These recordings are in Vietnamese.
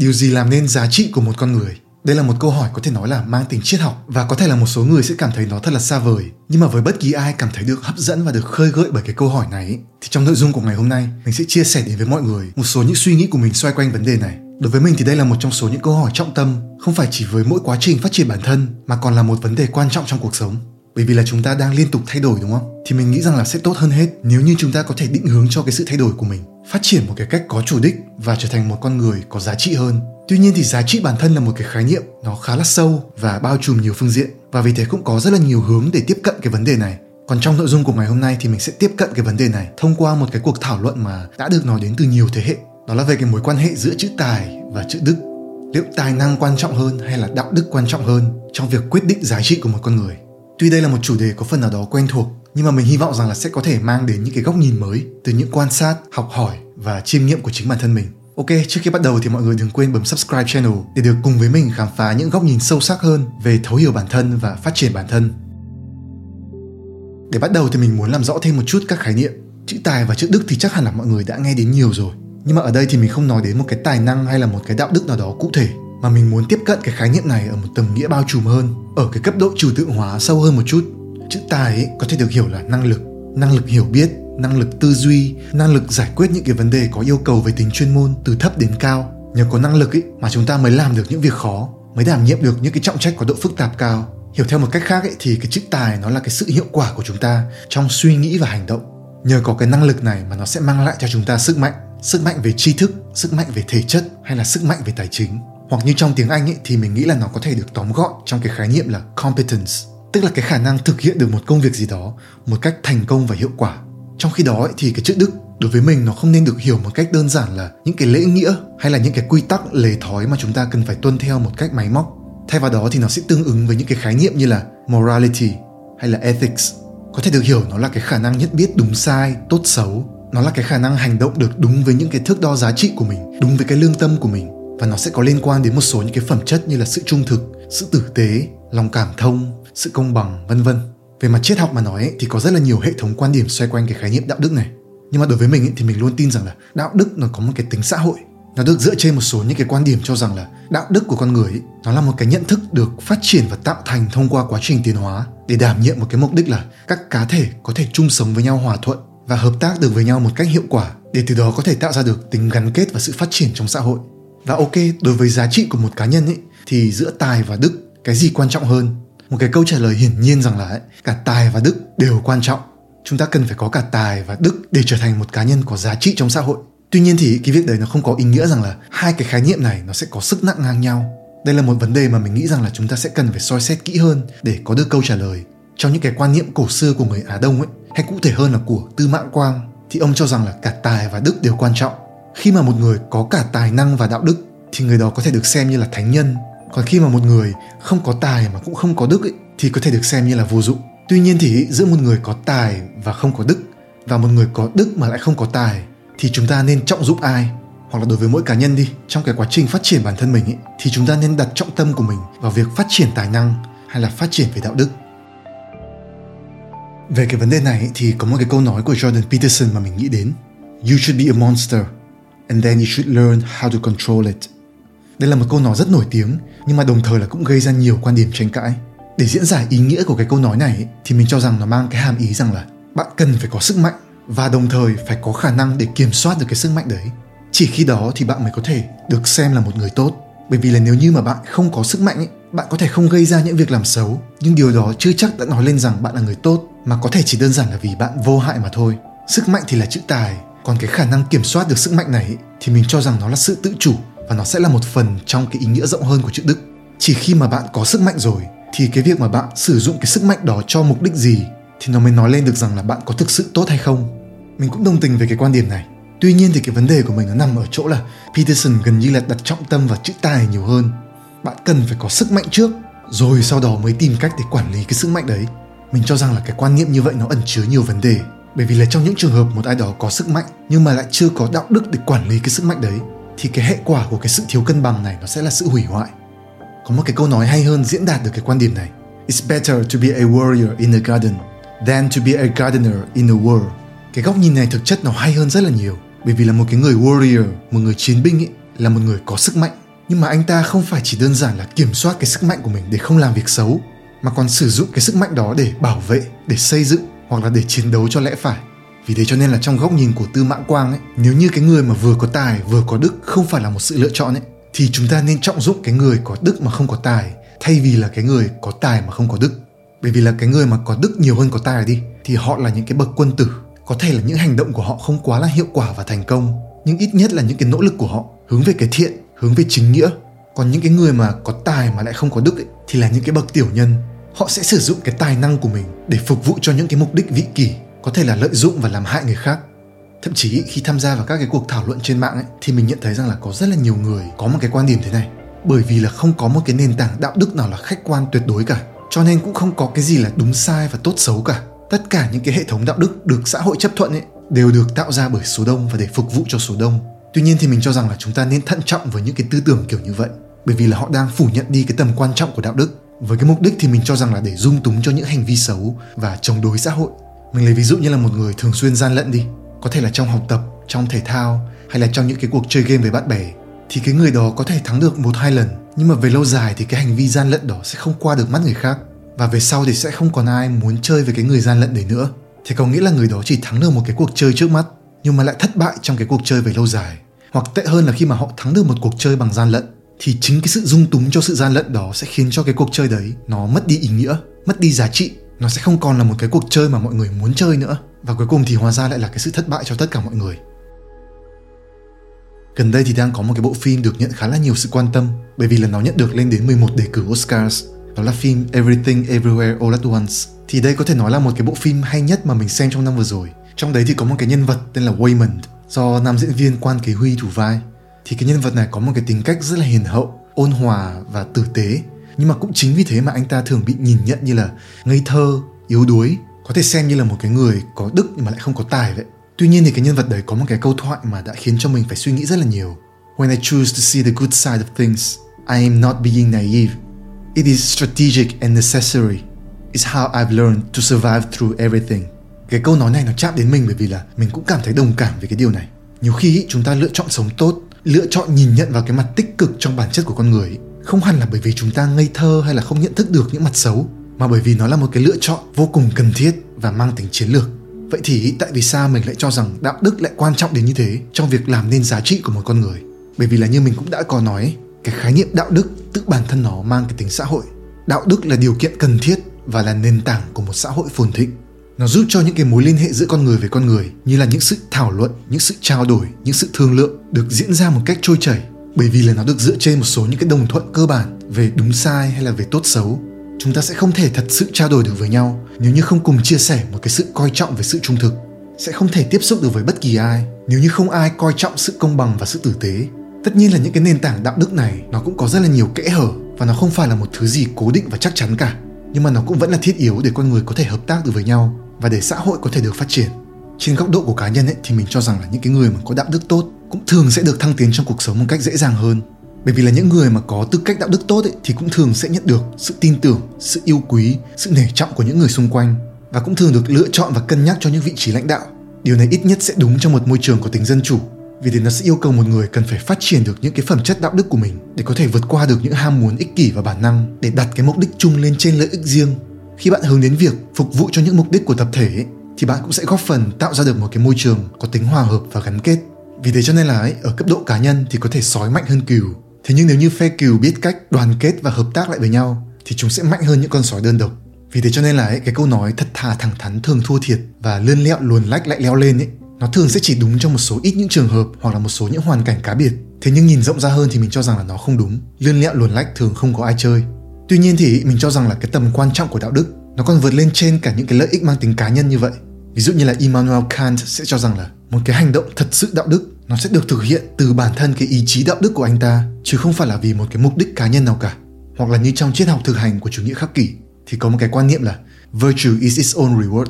điều gì làm nên giá trị của một con người đây là một câu hỏi có thể nói là mang tính triết học và có thể là một số người sẽ cảm thấy nó thật là xa vời. Nhưng mà với bất kỳ ai cảm thấy được hấp dẫn và được khơi gợi bởi cái câu hỏi này thì trong nội dung của ngày hôm nay mình sẽ chia sẻ đến với mọi người một số những suy nghĩ của mình xoay quanh vấn đề này. Đối với mình thì đây là một trong số những câu hỏi trọng tâm, không phải chỉ với mỗi quá trình phát triển bản thân mà còn là một vấn đề quan trọng trong cuộc sống. Bởi vì là chúng ta đang liên tục thay đổi đúng không? Thì mình nghĩ rằng là sẽ tốt hơn hết nếu như chúng ta có thể định hướng cho cái sự thay đổi của mình, phát triển một cái cách có chủ đích và trở thành một con người có giá trị hơn Tuy nhiên thì giá trị bản thân là một cái khái niệm nó khá là sâu và bao trùm nhiều phương diện và vì thế cũng có rất là nhiều hướng để tiếp cận cái vấn đề này. Còn trong nội dung của ngày hôm nay thì mình sẽ tiếp cận cái vấn đề này thông qua một cái cuộc thảo luận mà đã được nói đến từ nhiều thế hệ. Đó là về cái mối quan hệ giữa chữ tài và chữ đức. Liệu tài năng quan trọng hơn hay là đạo đức quan trọng hơn trong việc quyết định giá trị của một con người? Tuy đây là một chủ đề có phần nào đó quen thuộc, nhưng mà mình hy vọng rằng là sẽ có thể mang đến những cái góc nhìn mới từ những quan sát, học hỏi và chiêm nghiệm của chính bản thân mình. Ok, trước khi bắt đầu thì mọi người đừng quên bấm subscribe channel để được cùng với mình khám phá những góc nhìn sâu sắc hơn về thấu hiểu bản thân và phát triển bản thân. Để bắt đầu thì mình muốn làm rõ thêm một chút các khái niệm. Chữ tài và chữ đức thì chắc hẳn là mọi người đã nghe đến nhiều rồi. Nhưng mà ở đây thì mình không nói đến một cái tài năng hay là một cái đạo đức nào đó cụ thể mà mình muốn tiếp cận cái khái niệm này ở một tầm nghĩa bao trùm hơn, ở cái cấp độ trừu tượng hóa sâu hơn một chút. Chữ tài ấy có thể được hiểu là năng lực, năng lực hiểu biết, năng lực tư duy, năng lực giải quyết những cái vấn đề có yêu cầu về tính chuyên môn từ thấp đến cao. Nhờ có năng lực ấy mà chúng ta mới làm được những việc khó, mới đảm nhiệm được những cái trọng trách có độ phức tạp cao. Hiểu theo một cách khác ấy, thì cái chữ tài nó là cái sự hiệu quả của chúng ta trong suy nghĩ và hành động. Nhờ có cái năng lực này mà nó sẽ mang lại cho chúng ta sức mạnh, sức mạnh về tri thức, sức mạnh về thể chất hay là sức mạnh về tài chính. Hoặc như trong tiếng Anh ấy, thì mình nghĩ là nó có thể được tóm gọn trong cái khái niệm là competence, tức là cái khả năng thực hiện được một công việc gì đó một cách thành công và hiệu quả. Trong khi đó ấy, thì cái chữ đức đối với mình nó không nên được hiểu một cách đơn giản là những cái lễ nghĩa hay là những cái quy tắc lề thói mà chúng ta cần phải tuân theo một cách máy móc. Thay vào đó thì nó sẽ tương ứng với những cái khái niệm như là morality hay là ethics. Có thể được hiểu nó là cái khả năng nhận biết đúng sai tốt xấu. Nó là cái khả năng hành động được đúng với những cái thước đo giá trị của mình đúng với cái lương tâm của mình và nó sẽ có liên quan đến một số những cái phẩm chất như là sự trung thực sự tử tế lòng cảm thông sự công bằng vân vân. Về mặt triết học mà nói ấy, thì có rất là nhiều hệ thống quan điểm xoay quanh cái khái niệm đạo đức này. Nhưng mà đối với mình ấy, thì mình luôn tin rằng là đạo đức nó có một cái tính xã hội. Nó được dựa trên một số những cái quan điểm cho rằng là đạo đức của con người ấy, nó là một cái nhận thức được phát triển và tạo thành thông qua quá trình tiến hóa để đảm nhiệm một cái mục đích là các cá thể có thể chung sống với nhau hòa thuận và hợp tác được với nhau một cách hiệu quả để từ đó có thể tạo ra được tính gắn kết và sự phát triển trong xã hội và ok đối với giá trị của một cá nhân ấy thì giữa tài và đức cái gì quan trọng hơn? Một cái câu trả lời hiển nhiên rằng là ấy, cả tài và đức đều quan trọng. Chúng ta cần phải có cả tài và đức để trở thành một cá nhân có giá trị trong xã hội. Tuy nhiên thì cái việc đấy nó không có ý nghĩa rằng là hai cái khái niệm này nó sẽ có sức nặng ngang nhau. Đây là một vấn đề mà mình nghĩ rằng là chúng ta sẽ cần phải soi xét kỹ hơn để có được câu trả lời trong những cái quan niệm cổ xưa của người á đông ấy. Hay cụ thể hơn là của tư mạng quang thì ông cho rằng là cả tài và đức đều quan trọng khi mà một người có cả tài năng và đạo đức thì người đó có thể được xem như là thánh nhân. Còn khi mà một người không có tài mà cũng không có đức ấy, thì có thể được xem như là vô dụng. Tuy nhiên thì giữa một người có tài và không có đức và một người có đức mà lại không có tài thì chúng ta nên trọng dụng ai? Hoặc là đối với mỗi cá nhân đi trong cái quá trình phát triển bản thân mình ấy, thì chúng ta nên đặt trọng tâm của mình vào việc phát triển tài năng hay là phát triển về đạo đức. Về cái vấn đề này ấy, thì có một cái câu nói của Jordan Peterson mà mình nghĩ đến. You should be a monster and then you should learn how to control it đây là một câu nói rất nổi tiếng nhưng mà đồng thời là cũng gây ra nhiều quan điểm tranh cãi. Để diễn giải ý nghĩa của cái câu nói này thì mình cho rằng nó mang cái hàm ý rằng là bạn cần phải có sức mạnh và đồng thời phải có khả năng để kiểm soát được cái sức mạnh đấy. Chỉ khi đó thì bạn mới có thể được xem là một người tốt. Bởi vì là nếu như mà bạn không có sức mạnh ấy, bạn có thể không gây ra những việc làm xấu, nhưng điều đó chưa chắc đã nói lên rằng bạn là người tốt, mà có thể chỉ đơn giản là vì bạn vô hại mà thôi. Sức mạnh thì là chữ tài, còn cái khả năng kiểm soát được sức mạnh này thì mình cho rằng nó là sự tự chủ và nó sẽ là một phần trong cái ý nghĩa rộng hơn của chữ đức. Chỉ khi mà bạn có sức mạnh rồi, thì cái việc mà bạn sử dụng cái sức mạnh đó cho mục đích gì thì nó mới nói lên được rằng là bạn có thực sự tốt hay không. Mình cũng đồng tình về cái quan điểm này. Tuy nhiên thì cái vấn đề của mình nó nằm ở chỗ là peterson gần như là đặt trọng tâm vào chữ tài nhiều hơn. Bạn cần phải có sức mạnh trước, rồi sau đó mới tìm cách để quản lý cái sức mạnh đấy. Mình cho rằng là cái quan niệm như vậy nó ẩn chứa nhiều vấn đề bởi vì là trong những trường hợp một ai đó có sức mạnh nhưng mà lại chưa có đạo đức để quản lý cái sức mạnh đấy thì cái hệ quả của cái sự thiếu cân bằng này nó sẽ là sự hủy hoại. Có một cái câu nói hay hơn diễn đạt được cái quan điểm này. It's better to be a warrior in a garden than to be a gardener in a war. Cái góc nhìn này thực chất nó hay hơn rất là nhiều. Bởi vì là một cái người warrior, một người chiến binh ấy, là một người có sức mạnh. nhưng mà anh ta không phải chỉ đơn giản là kiểm soát cái sức mạnh của mình để không làm việc xấu mà còn sử dụng cái sức mạnh đó để bảo vệ để xây dựng hoặc là để chiến đấu cho lẽ phải. Vì thế cho nên là trong góc nhìn của tư mã quang ấy nếu như cái người mà vừa có tài vừa có đức không phải là một sự lựa chọn ấy thì chúng ta nên trọng dụng cái người có đức mà không có tài thay vì là cái người có tài mà không có đức. Bởi vì là cái người mà có đức nhiều hơn có tài đi thì họ là những cái bậc quân tử. Có thể là những hành động của họ không quá là hiệu quả và thành công nhưng ít nhất là những cái nỗ lực của họ hướng về cái thiện hướng về chính nghĩa. Còn những cái người mà có tài mà lại không có đức ấy, thì là những cái bậc tiểu nhân họ sẽ sử dụng cái tài năng của mình để phục vụ cho những cái mục đích vị kỷ có thể là lợi dụng và làm hại người khác. Thậm chí khi tham gia vào các cái cuộc thảo luận trên mạng ấy, thì mình nhận thấy rằng là có rất là nhiều người có một cái quan điểm thế này. Bởi vì là không có một cái nền tảng đạo đức nào là khách quan tuyệt đối cả cho nên cũng không có cái gì là đúng sai và tốt xấu cả. Tất cả những cái hệ thống đạo đức được xã hội chấp thuận ấy đều được tạo ra bởi số đông và để phục vụ cho số đông. Tuy nhiên thì mình cho rằng là chúng ta nên thận trọng với những cái tư tưởng kiểu như vậy bởi vì là họ đang phủ nhận đi cái tầm quan trọng của đạo đức với cái mục đích thì mình cho rằng là để dung túng cho những hành vi xấu và chống đối xã hội. Mình lấy ví dụ như là một người thường xuyên gian lận đi. Có thể là trong học tập, trong thể thao, hay là trong những cái cuộc chơi game với bạn bè. Thì cái người đó có thể thắng được một hai lần. Nhưng mà về lâu dài thì cái hành vi gian lận đó sẽ không qua được mắt người khác. Và về sau thì sẽ không còn ai muốn chơi với cái người gian lận đấy nữa. Thì có nghĩa là người đó chỉ thắng được một cái cuộc chơi trước mắt, nhưng mà lại thất bại trong cái cuộc chơi về lâu dài. Hoặc tệ hơn là khi mà họ thắng được một cuộc chơi bằng gian lận thì chính cái sự dung túng cho sự gian lận đó sẽ khiến cho cái cuộc chơi đấy nó mất đi ý nghĩa, mất đi giá trị nó sẽ không còn là một cái cuộc chơi mà mọi người muốn chơi nữa và cuối cùng thì hóa ra lại là cái sự thất bại cho tất cả mọi người Gần đây thì đang có một cái bộ phim được nhận khá là nhiều sự quan tâm, bởi vì là nó nhận được lên đến 11 đề cử Oscars. Đó là phim Everything, Everywhere, All at Once. Thì đây có thể nói là một cái bộ phim hay nhất mà mình xem trong năm vừa rồi. Trong đấy thì có một cái nhân vật tên là Waymond, do nam diễn viên Quan Kế Huy thủ vai. Thì cái nhân vật này có một cái tính cách rất là hiền hậu, ôn hòa và tử tế. Nhưng mà cũng chính vì thế mà anh ta thường bị nhìn nhận như là ngây thơ, yếu đuối, có thể xem như là một cái người có đức nhưng mà lại không có tài vậy. Tuy nhiên thì cái nhân vật đấy có một cái câu thoại mà đã khiến cho mình phải suy nghĩ rất là nhiều. When I choose to see the good side of things, I am not being naive. It is strategic and necessary. It's how I've learned to survive through everything. Cái câu nói này nó chạm đến mình bởi vì là mình cũng cảm thấy đồng cảm với cái điều này. Nhiều khi chúng ta lựa chọn sống tốt, lựa chọn nhìn nhận vào cái mặt tích cực trong bản chất của con người không hẳn là bởi vì chúng ta ngây thơ hay là không nhận thức được những mặt xấu, mà bởi vì nó là một cái lựa chọn vô cùng cần thiết và mang tính chiến lược. Vậy thì tại vì sao mình lại cho rằng đạo đức lại quan trọng đến như thế trong việc làm nên giá trị của một con người? Bởi vì là như mình cũng đã có nói cái khái niệm đạo đức tự bản thân nó mang cái tính xã hội. Đạo đức là điều kiện cần thiết và là nền tảng của một xã hội phồn thịnh nó giúp cho những cái mối liên hệ giữa con người với con người, như là những sự thảo luận, những sự trao đổi, những sự thương lượng được diễn ra một cách trôi chảy. Bởi vì là nó được dựa trên một số những cái đồng thuận cơ bản về đúng sai hay là về tốt xấu. Chúng ta sẽ không thể thật sự trao đổi được với nhau nếu như không cùng chia sẻ một cái sự coi trọng về sự trung thực. Sẽ không thể tiếp xúc được với bất kỳ ai nếu như không ai coi trọng sự công bằng và sự tử tế. Tất nhiên là những cái nền tảng đạo đức này nó cũng có rất là nhiều kẽ hở và nó không phải là một thứ gì cố định và chắc chắn cả. Nhưng mà nó cũng vẫn là thiết yếu để con người có thể hợp tác được với nhau và để xã hội có thể được phát triển trên góc độ của cá nhân ấy thì mình cho rằng là những cái người mà có đạo đức tốt cũng thường sẽ được thăng tiến trong cuộc sống một cách dễ dàng hơn. Bởi vì là những người mà có tư cách đạo đức tốt ấy, thì cũng thường sẽ nhận được sự tin tưởng sự yêu quý sự nể trọng của những người xung quanh và cũng thường được lựa chọn và cân nhắc cho những vị trí lãnh đạo. Điều này ít nhất sẽ đúng trong một môi trường có tính dân chủ vì thế nó sẽ yêu cầu một người cần phải phát triển được những cái phẩm chất đạo đức của mình để có thể vượt qua được những ham muốn ích kỷ và bản năng để đặt cái mục đích chung lên trên lợi ích riêng khi bạn hướng đến việc phục vụ cho những mục đích của tập thể ấy, thì bạn cũng sẽ góp phần tạo ra được một cái môi trường có tính hòa hợp và gắn kết. Vì thế cho nên là ấy, ở cấp độ cá nhân thì có thể sói mạnh hơn cừu. Thế nhưng nếu như phe cừu biết cách đoàn kết và hợp tác lại với nhau thì chúng sẽ mạnh hơn những con sói đơn độc. Vì thế cho nên là ấy, cái câu nói thật thà thẳng thắn thường thua thiệt và lươn lẹo luồn lách lại leo lên ấy nó thường sẽ chỉ đúng trong một số ít những trường hợp hoặc là một số những hoàn cảnh cá biệt. Thế nhưng nhìn rộng ra hơn thì mình cho rằng là nó không đúng. Lươn lẹo luồn lách thường không có ai chơi tuy nhiên thì mình cho rằng là cái tầm quan trọng của đạo đức nó còn vượt lên trên cả những cái lợi ích mang tính cá nhân như vậy. Ví dụ như là Immanuel Kant sẽ cho rằng là một cái hành động thật sự đạo đức nó sẽ được thực hiện từ bản thân cái ý chí đạo đức của anh ta chứ không phải là vì một cái mục đích cá nhân nào cả. Hoặc là như trong triết học thực hành của chủ nghĩa khắc kỷ thì có một cái quan niệm là virtue is its own reward.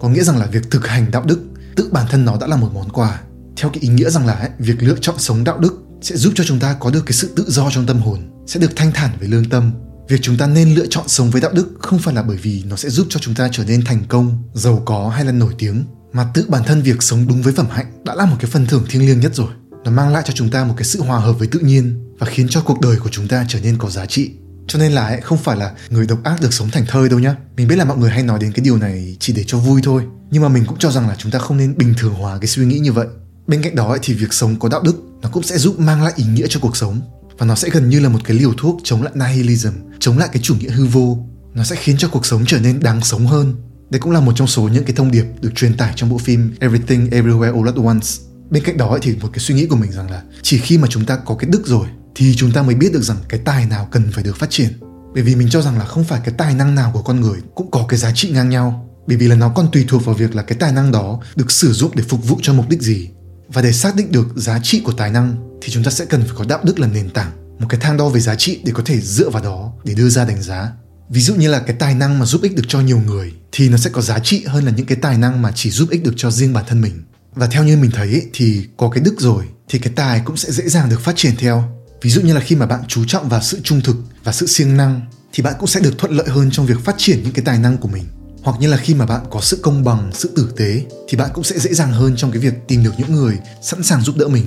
Có nghĩa rằng là việc thực hành đạo đức tự bản thân nó đã là một món quà. Theo cái ý nghĩa rằng là ấy, việc lựa chọn sống đạo đức sẽ giúp cho chúng ta có được cái sự tự do trong tâm hồn sẽ được thanh thản với lương tâm việc chúng ta nên lựa chọn sống với đạo đức không phải là bởi vì nó sẽ giúp cho chúng ta trở nên thành công giàu có hay là nổi tiếng mà tự bản thân việc sống đúng với phẩm hạnh đã là một cái phần thưởng thiêng liêng nhất rồi. Nó mang lại cho chúng ta một cái sự hòa hợp với tự nhiên và khiến cho cuộc đời của chúng ta trở nên có giá trị. Cho nên là ấy, không phải là người độc ác được sống thành thơi đâu nhá. Mình biết là mọi người hay nói đến cái điều này chỉ để cho vui thôi nhưng mà mình cũng cho rằng là chúng ta không nên bình thường hóa cái suy nghĩ như vậy. Bên cạnh đó ấy, thì việc sống có đạo đức nó cũng sẽ giúp mang lại ý nghĩa cho cuộc sống và nó sẽ gần như là một cái liều thuốc chống lại nihilism, chống lại cái chủ nghĩa hư vô. Nó sẽ khiến cho cuộc sống trở nên đáng sống hơn. Đây cũng là một trong số những cái thông điệp được truyền tải trong bộ phim Everything, Everywhere, All at Once. Bên cạnh đó thì một cái suy nghĩ của mình rằng là chỉ khi mà chúng ta có cái đức rồi thì chúng ta mới biết được rằng cái tài nào cần phải được phát triển. Bởi vì mình cho rằng là không phải cái tài năng nào của con người cũng có cái giá trị ngang nhau. Bởi vì là nó còn tùy thuộc vào việc là cái tài năng đó được sử dụng để phục vụ cho mục đích gì và để xác định được giá trị của tài năng thì chúng ta sẽ cần phải có đạo đức làm nền tảng một cái thang đo về giá trị để có thể dựa vào đó để đưa ra đánh giá. Ví dụ như là cái tài năng mà giúp ích được cho nhiều người thì nó sẽ có giá trị hơn là những cái tài năng mà chỉ giúp ích được cho riêng bản thân mình. Và theo như mình thấy ấy, thì có cái đức rồi thì cái tài cũng sẽ dễ dàng được phát triển theo. Ví dụ như là khi mà bạn chú trọng vào sự trung thực và sự siêng năng thì bạn cũng sẽ được thuận lợi hơn trong việc phát triển những cái tài năng của mình hoặc như là khi mà bạn có sự công bằng sự tử tế thì bạn cũng sẽ dễ dàng hơn trong cái việc tìm được những người sẵn sàng giúp đỡ mình.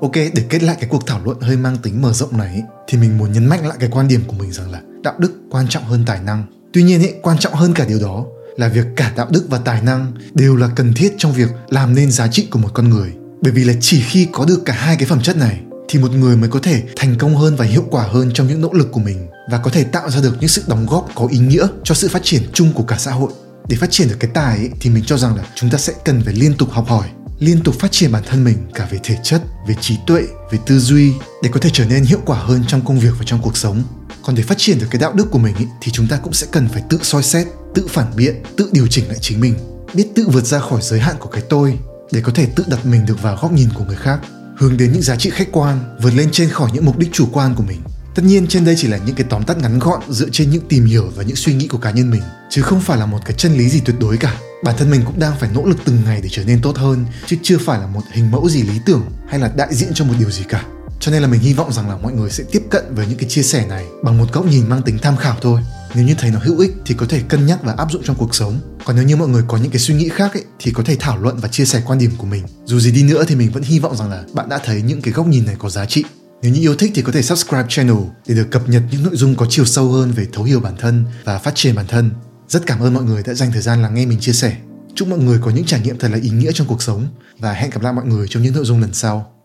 Ok để kết lại cái cuộc thảo luận hơi mang tính mở rộng này thì mình muốn nhấn mạnh lại cái quan điểm của mình rằng là đạo đức quan trọng hơn tài năng. Tuy nhiên ấy, quan trọng hơn cả điều đó là việc cả đạo đức và tài năng đều là cần thiết trong việc làm nên giá trị của một con người. Bởi vì là chỉ khi có được cả hai cái phẩm chất này thì một người mới có thể thành công hơn và hiệu quả hơn trong những nỗ lực của mình và có thể tạo ra được những sự đóng góp có ý nghĩa cho sự phát triển chung của cả xã hội. Để phát triển được cái tài ấy, thì mình cho rằng là chúng ta sẽ cần phải liên tục học hỏi liên tục phát triển bản thân mình cả về thể chất về trí tuệ về tư duy để có thể trở nên hiệu quả hơn trong công việc và trong cuộc sống. Còn để phát triển được cái đạo đức của mình ấy, thì chúng ta cũng sẽ cần phải tự soi xét tự phản biện tự điều chỉnh lại chính mình biết tự vượt ra khỏi giới hạn của cái tôi để có thể tự đặt mình được vào góc nhìn của người khác hướng đến những giá trị khách quan vượt lên trên khỏi những mục đích chủ quan của mình tất nhiên trên đây chỉ là những cái tóm tắt ngắn gọn dựa trên những tìm hiểu và những suy nghĩ của cá nhân mình chứ không phải là một cái chân lý gì tuyệt đối cả. Bản thân mình cũng đang phải nỗ lực từng ngày để trở nên tốt hơn chứ chưa phải là một hình mẫu gì lý tưởng hay là đại diện cho một điều gì cả. Cho nên là mình hy vọng rằng là mọi người sẽ tiếp cận với những cái chia sẻ này bằng một góc nhìn mang tính tham khảo thôi. Nếu như thấy nó hữu ích thì có thể cân nhắc và áp dụng trong cuộc sống. Còn nếu như mọi người có những cái suy nghĩ khác ấy, thì có thể thảo luận và chia sẻ quan điểm của mình. Dù gì đi nữa thì mình vẫn hy vọng rằng là bạn đã thấy những cái góc nhìn này có giá trị nếu như yêu thích thì có thể subscribe channel để được cập nhật những nội dung có chiều sâu hơn về thấu hiểu bản thân và phát triển bản thân. Rất cảm ơn mọi người đã dành thời gian lắng nghe mình chia sẻ. Chúc mọi người có những trải nghiệm thật là ý nghĩa trong cuộc sống và hẹn gặp lại mọi người trong những nội dung lần sau.